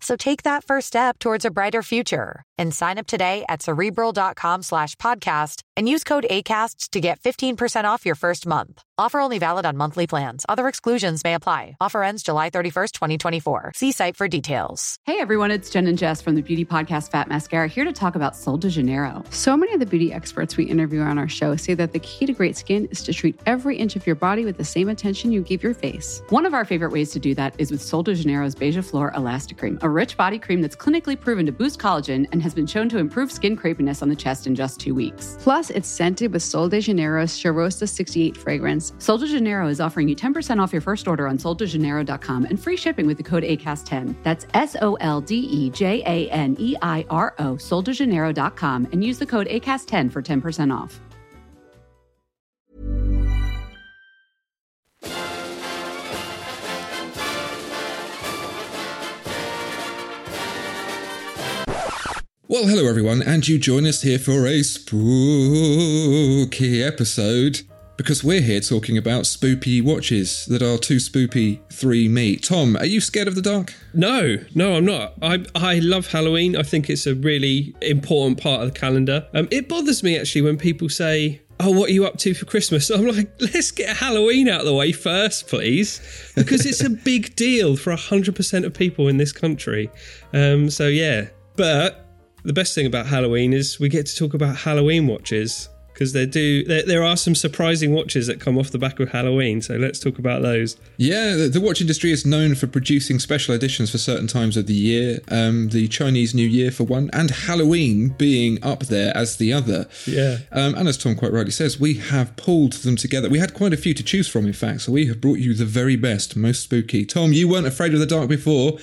So take that first step towards a brighter future and sign up today at cerebral.com slash podcast and use code ACasts to get 15% off your first month. Offer only valid on monthly plans. Other exclusions may apply. Offer ends July 31st, 2024. See site for details. Hey everyone, it's Jen and Jess from the beauty podcast Fat Mascara here to talk about Sol de Janeiro. So many of the beauty experts we interview on our show say that the key to great skin is to treat every inch of your body with the same attention you give your face. One of our favorite ways to do that is with Sol de Janeiro's Beija Flor Elastic Cream, a rich body cream that's clinically proven to boost collagen and has been shown to improve skin crepiness on the chest in just two weeks. Plus, it's scented with Sol de Janeiro's Cheirosa 68 fragrance. Sol de Janeiro is offering you 10% off your first order on soldejaneiro.com and free shipping with the code ACAST10. That's S O L D E J A N E I R O, soldejaneiro.com, and use the code ACAST10 for 10% off. Well, hello everyone, and you join us here for a spooky episode because we're here talking about spoopy watches that are too spoopy, three me. Tom, are you scared of the dark? No, no, I'm not. I I love Halloween. I think it's a really important part of the calendar. Um, it bothers me actually when people say, "Oh, what are you up to for Christmas?" I'm like, "Let's get Halloween out of the way first, please," because it's a big deal for hundred percent of people in this country. Um, so yeah, but the best thing about Halloween is we get to talk about Halloween watches because there do there, there are some surprising watches that come off the back of Halloween. So let's talk about those. Yeah, the, the watch industry is known for producing special editions for certain times of the year. Um, the Chinese New Year for one, and Halloween being up there as the other. Yeah. Um, and as Tom quite rightly says, we have pulled them together. We had quite a few to choose from, in fact. So we have brought you the very best, most spooky. Tom, you weren't afraid of the dark before.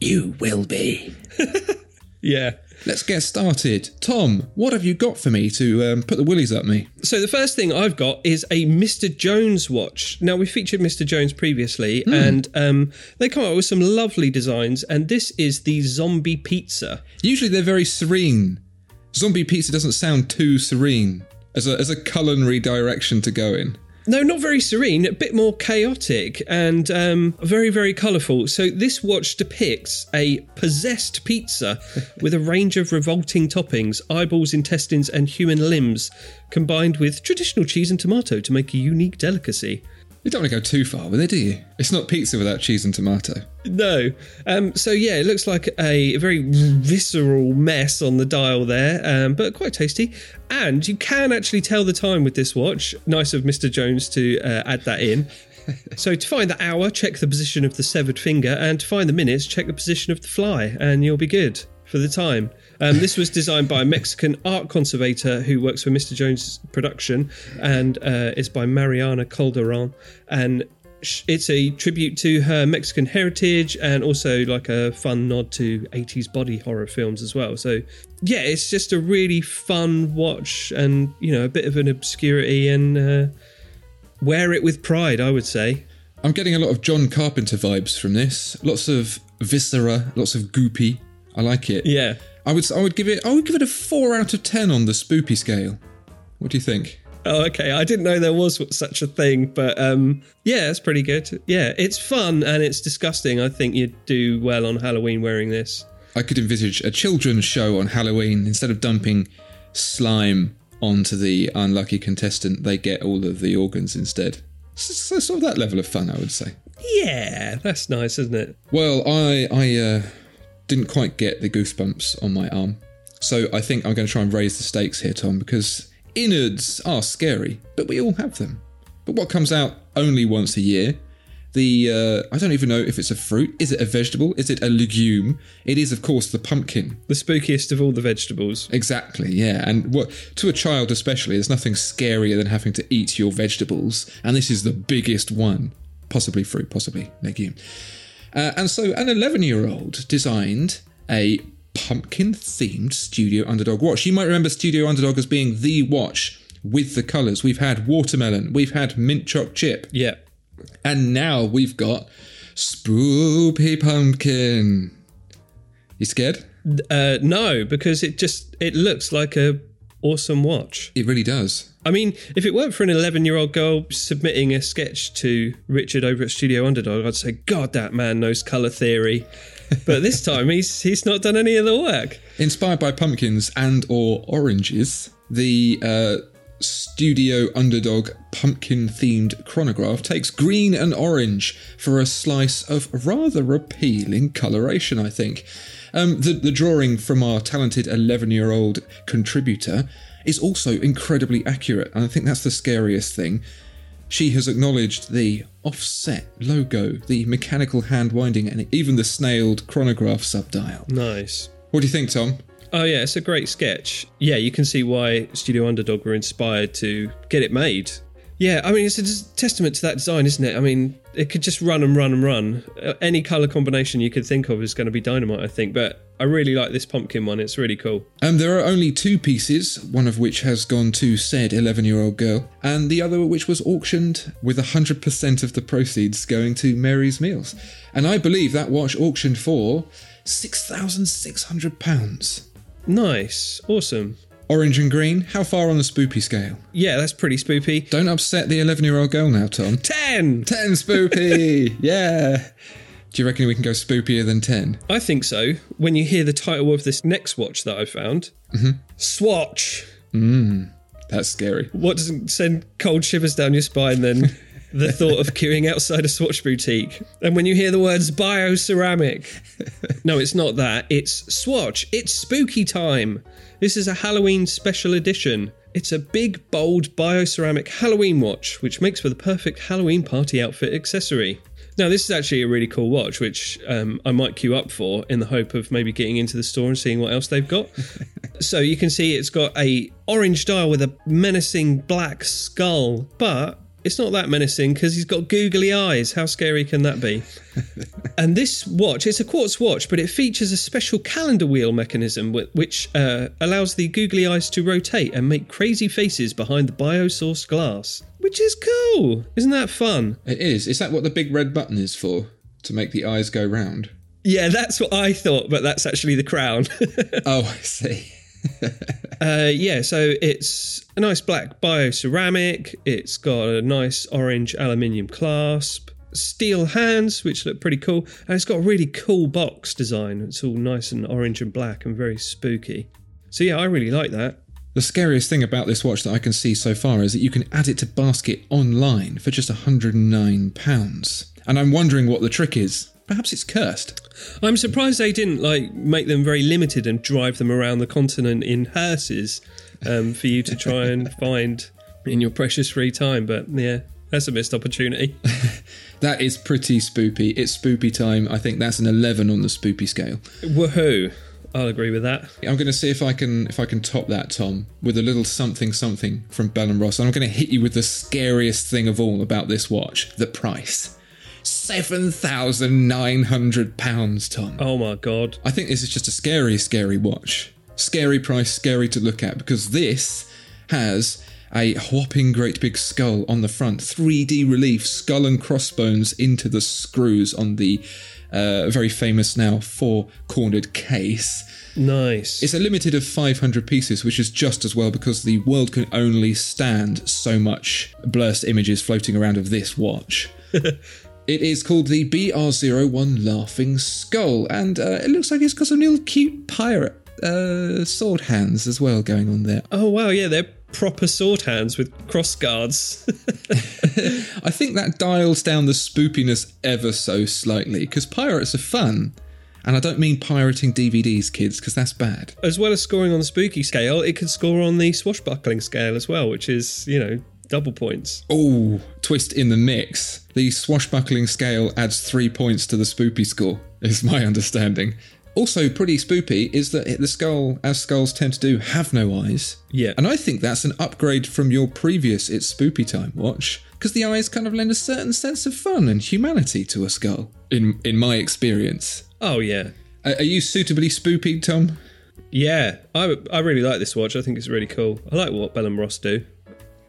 You will be. Yeah. Let's get started. Tom, what have you got for me to um, put the willies up me? So the first thing I've got is a Mr. Jones watch. Now we featured Mr. Jones previously, and um, they come up with some lovely designs. And this is the Zombie Pizza. Usually they're very serene. Zombie pizza doesn't sound too serene as a, as a culinary direction to go in. No, not very serene, a bit more chaotic and um, very, very colourful. So, this watch depicts a possessed pizza with a range of revolting toppings, eyeballs, intestines, and human limbs, combined with traditional cheese and tomato to make a unique delicacy. You don't want to go too far with it, do you? It's not pizza without cheese and tomato. No. Um, so, yeah, it looks like a very visceral mess on the dial there, um, but quite tasty. And you can actually tell the time with this watch. Nice of Mr. Jones to uh, add that in. so, to find the hour, check the position of the severed finger, and to find the minutes, check the position of the fly, and you'll be good for the time. Um, this was designed by a Mexican art conservator who works for Mr. Jones Production, and uh, it's by Mariana Calderon. And it's a tribute to her Mexican heritage and also like a fun nod to 80s body horror films as well. So, yeah, it's just a really fun watch and, you know, a bit of an obscurity and uh, wear it with pride, I would say. I'm getting a lot of John Carpenter vibes from this. Lots of viscera, lots of goopy. I like it. Yeah. I would I would give it I would give it a four out of ten on the spoopy scale. What do you think? Oh, okay. I didn't know there was such a thing, but um, yeah, it's pretty good. Yeah, it's fun and it's disgusting. I think you'd do well on Halloween wearing this. I could envisage a children's show on Halloween instead of dumping slime onto the unlucky contestant. They get all of the organs instead. So, sort of that level of fun, I would say. Yeah, that's nice, isn't it? Well, I I uh, didn't quite get the goosebumps on my arm, so I think I'm going to try and raise the stakes here, Tom, because innards are scary, but we all have them. But what comes out only once a year? the uh, I don't even know if it's a fruit. Is it a vegetable? Is it a legume? It is, of course, the pumpkin. The spookiest of all the vegetables. Exactly, yeah. And what to a child especially, there's nothing scarier than having to eat your vegetables, and this is the biggest one. Possibly fruit, possibly legume. Uh, and so, an 11-year-old designed a pumpkin-themed Studio Underdog watch. You might remember Studio Underdog as being the watch with the colours. We've had watermelon, we've had mint choc chip, Yeah. and now we've got Spoopy Pumpkin. You scared? Uh, no, because it just it looks like a awesome watch. It really does. I mean, if it weren't for an 11 year old girl submitting a sketch to Richard over at Studio Underdog, I'd say, God, that man knows colour theory. But this time, he's he's not done any of the work. Inspired by pumpkins and or oranges, the uh, Studio Underdog pumpkin-themed chronograph takes green and orange for a slice of rather appealing coloration, I think. Um, the, the drawing from our talented 11-year-old contributor is also incredibly accurate, and I think that's the scariest thing. She has acknowledged the offset logo, the mechanical hand winding, and even the snailed chronograph subdial. Nice. What do you think, Tom? Oh, yeah, it's a great sketch. Yeah, you can see why Studio Underdog were inspired to get it made. Yeah, I mean, it's a testament to that design, isn't it? I mean, it could just run and run and run. Uh, Any colour combination you could think of is going to be dynamite, I think. But I really like this pumpkin one. It's really cool. Um, there are only two pieces, one of which has gone to said 11 year old girl, and the other which was auctioned with 100% of the proceeds going to Mary's Meals. And I believe that watch auctioned for £6,600. Nice. Awesome. Orange and green, how far on the spoopy scale? Yeah, that's pretty spoopy. Don't upset the 11 year old girl now, Tom. 10! 10 spoopy! yeah! Do you reckon we can go spoopier than 10? I think so. When you hear the title of this next watch that I found, mm-hmm. Swatch. Mm. That's scary. What doesn't send cold shivers down your spine then? the thought of queuing outside a Swatch boutique. And when you hear the words bio ceramic, No, it's not that. It's Swatch. It's spooky time. This is a Halloween special edition. It's a big, bold bio ceramic Halloween watch, which makes for the perfect Halloween party outfit accessory. Now, this is actually a really cool watch, which um, I might queue up for in the hope of maybe getting into the store and seeing what else they've got. so you can see it's got a orange dial with a menacing black skull, but it's not that menacing because he's got googly eyes. How scary can that be? and this watch, it's a quartz watch, but it features a special calendar wheel mechanism which uh, allows the googly eyes to rotate and make crazy faces behind the biosourced glass, which is cool. Isn't that fun? It is. Is that what the big red button is for? To make the eyes go round? Yeah, that's what I thought, but that's actually the crown. Oh, I see. Uh, yeah, so it's a nice black bio ceramic. It's got a nice orange aluminium clasp, steel hands, which look pretty cool, and it's got a really cool box design. It's all nice and orange and black and very spooky. So yeah, I really like that. The scariest thing about this watch that I can see so far is that you can add it to basket online for just £109. And I'm wondering what the trick is. Perhaps it's cursed. I'm surprised they didn't like make them very limited and drive them around the continent in hearses um, for you to try and find in your precious free time. But yeah, that's a missed opportunity. That is pretty spoopy. It's spoopy time. I think that's an 11 on the spoopy scale. Woohoo! I'll agree with that. I'm going to see if I can if I can top that, Tom, with a little something something from Bell and Ross. And I'm going to hit you with the scariest thing of all about this watch: the price. Seven thousand nine hundred pounds, Tom. Oh my god. I think this is just a scary, scary watch. Scary price, scary to look at because this has a whopping great big skull on the front, 3D relief, skull and crossbones into the screws on the uh, very famous now four cornered case. Nice. It's a limited of 500 pieces, which is just as well because the world can only stand so much blurst images floating around of this watch. it is called the BR01 Laughing Skull, and uh, it looks like it's got some little cute pirate uh, sword hands as well going on there. oh wow, yeah, they're proper sword hands with cross guards. I think that dials down the spoopiness ever so slightly because pirates are fun. And I don't mean pirating DVDs, kids, because that's bad. as well as scoring on the spooky scale, it can score on the swashbuckling scale as well, which is, you know, Double points. Oh, twist in the mix. The swashbuckling scale adds three points to the spoopy score, is my understanding. Also, pretty spoopy is that the skull, as skulls tend to do, have no eyes. Yeah. And I think that's an upgrade from your previous It's Spoopy Time watch, because the eyes kind of lend a certain sense of fun and humanity to a skull, in, in my experience. Oh, yeah. Are, are you suitably spoopy, Tom? Yeah, I, I really like this watch. I think it's really cool. I like what Bell and Ross do,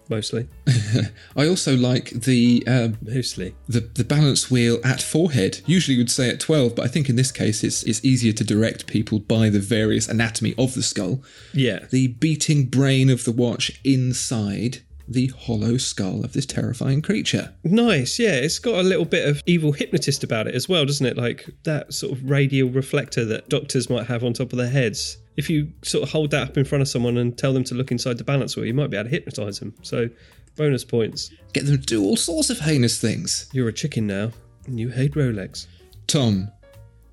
mostly. I also like the um, Mostly. the the balance wheel at forehead. Usually you'd say at twelve, but I think in this case it's it's easier to direct people by the various anatomy of the skull. Yeah. The beating brain of the watch inside the hollow skull of this terrifying creature. Nice, yeah. It's got a little bit of evil hypnotist about it as well, doesn't it? Like that sort of radial reflector that doctors might have on top of their heads. If you sort of hold that up in front of someone and tell them to look inside the balance wheel, you might be able to hypnotize them. So, bonus points. Get them to do all sorts of heinous things. You're a chicken now, and you hate Rolex. Tom,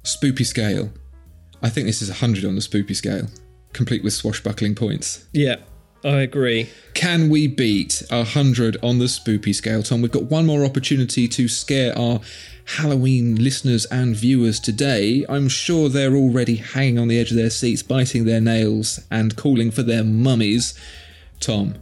spoopy scale. I think this is a hundred on the spoopy scale, complete with swashbuckling points. Yeah, I agree. Can we beat a 100 on the spoopy scale, Tom? We've got one more opportunity to scare our Halloween listeners and viewers today. I'm sure they're already hanging on the edge of their seats, biting their nails, and calling for their mummies. Tom,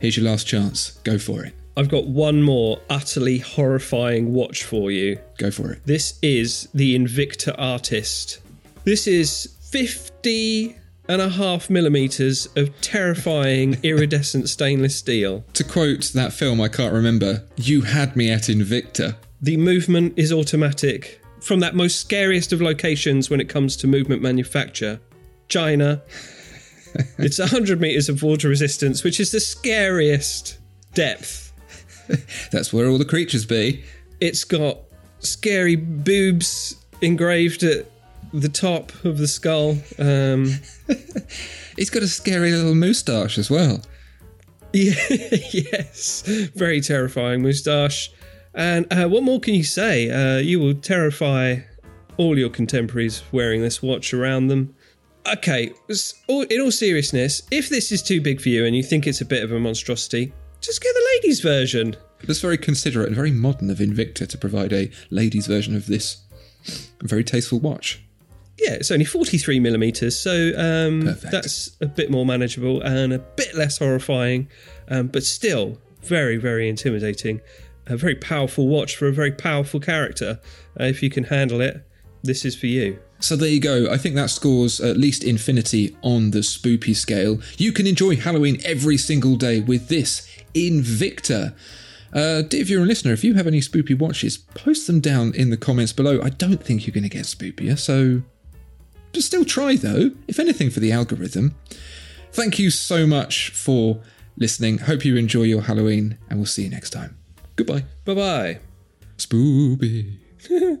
here's your last chance. Go for it. I've got one more utterly horrifying watch for you. Go for it. This is the Invicta Artist. This is 50 and a half millimeters of terrifying iridescent stainless steel. To quote that film I can't remember, you had me at Invicta. The movement is automatic from that most scariest of locations when it comes to movement manufacture, China. it's 100 meters of water resistance, which is the scariest depth. That's where all the creatures be. It's got scary boobs engraved at the top of the skull. Um, He's got a scary little moustache as well. yeah, yes, very terrifying moustache. And uh, what more can you say? Uh, you will terrify all your contemporaries wearing this watch around them. Okay, in all seriousness, if this is too big for you and you think it's a bit of a monstrosity, just get the ladies' version. That's very considerate and very modern of Invicta to provide a ladies' version of this very tasteful watch. Yeah, it's only 43 millimeters, so um, that's a bit more manageable and a bit less horrifying, um, but still very, very intimidating. A very powerful watch for a very powerful character. Uh, if you can handle it, this is for you. So there you go. I think that scores at least infinity on the spoopy scale. You can enjoy Halloween every single day with this Invicta. Uh, dear viewer and listener, if you have any spoopy watches, post them down in the comments below. I don't think you're going to get spoopier, so still try though, if anything for the algorithm. Thank you so much for listening. Hope you enjoy your Halloween, and we'll see you next time. Goodbye. Bye bye. Spoopy.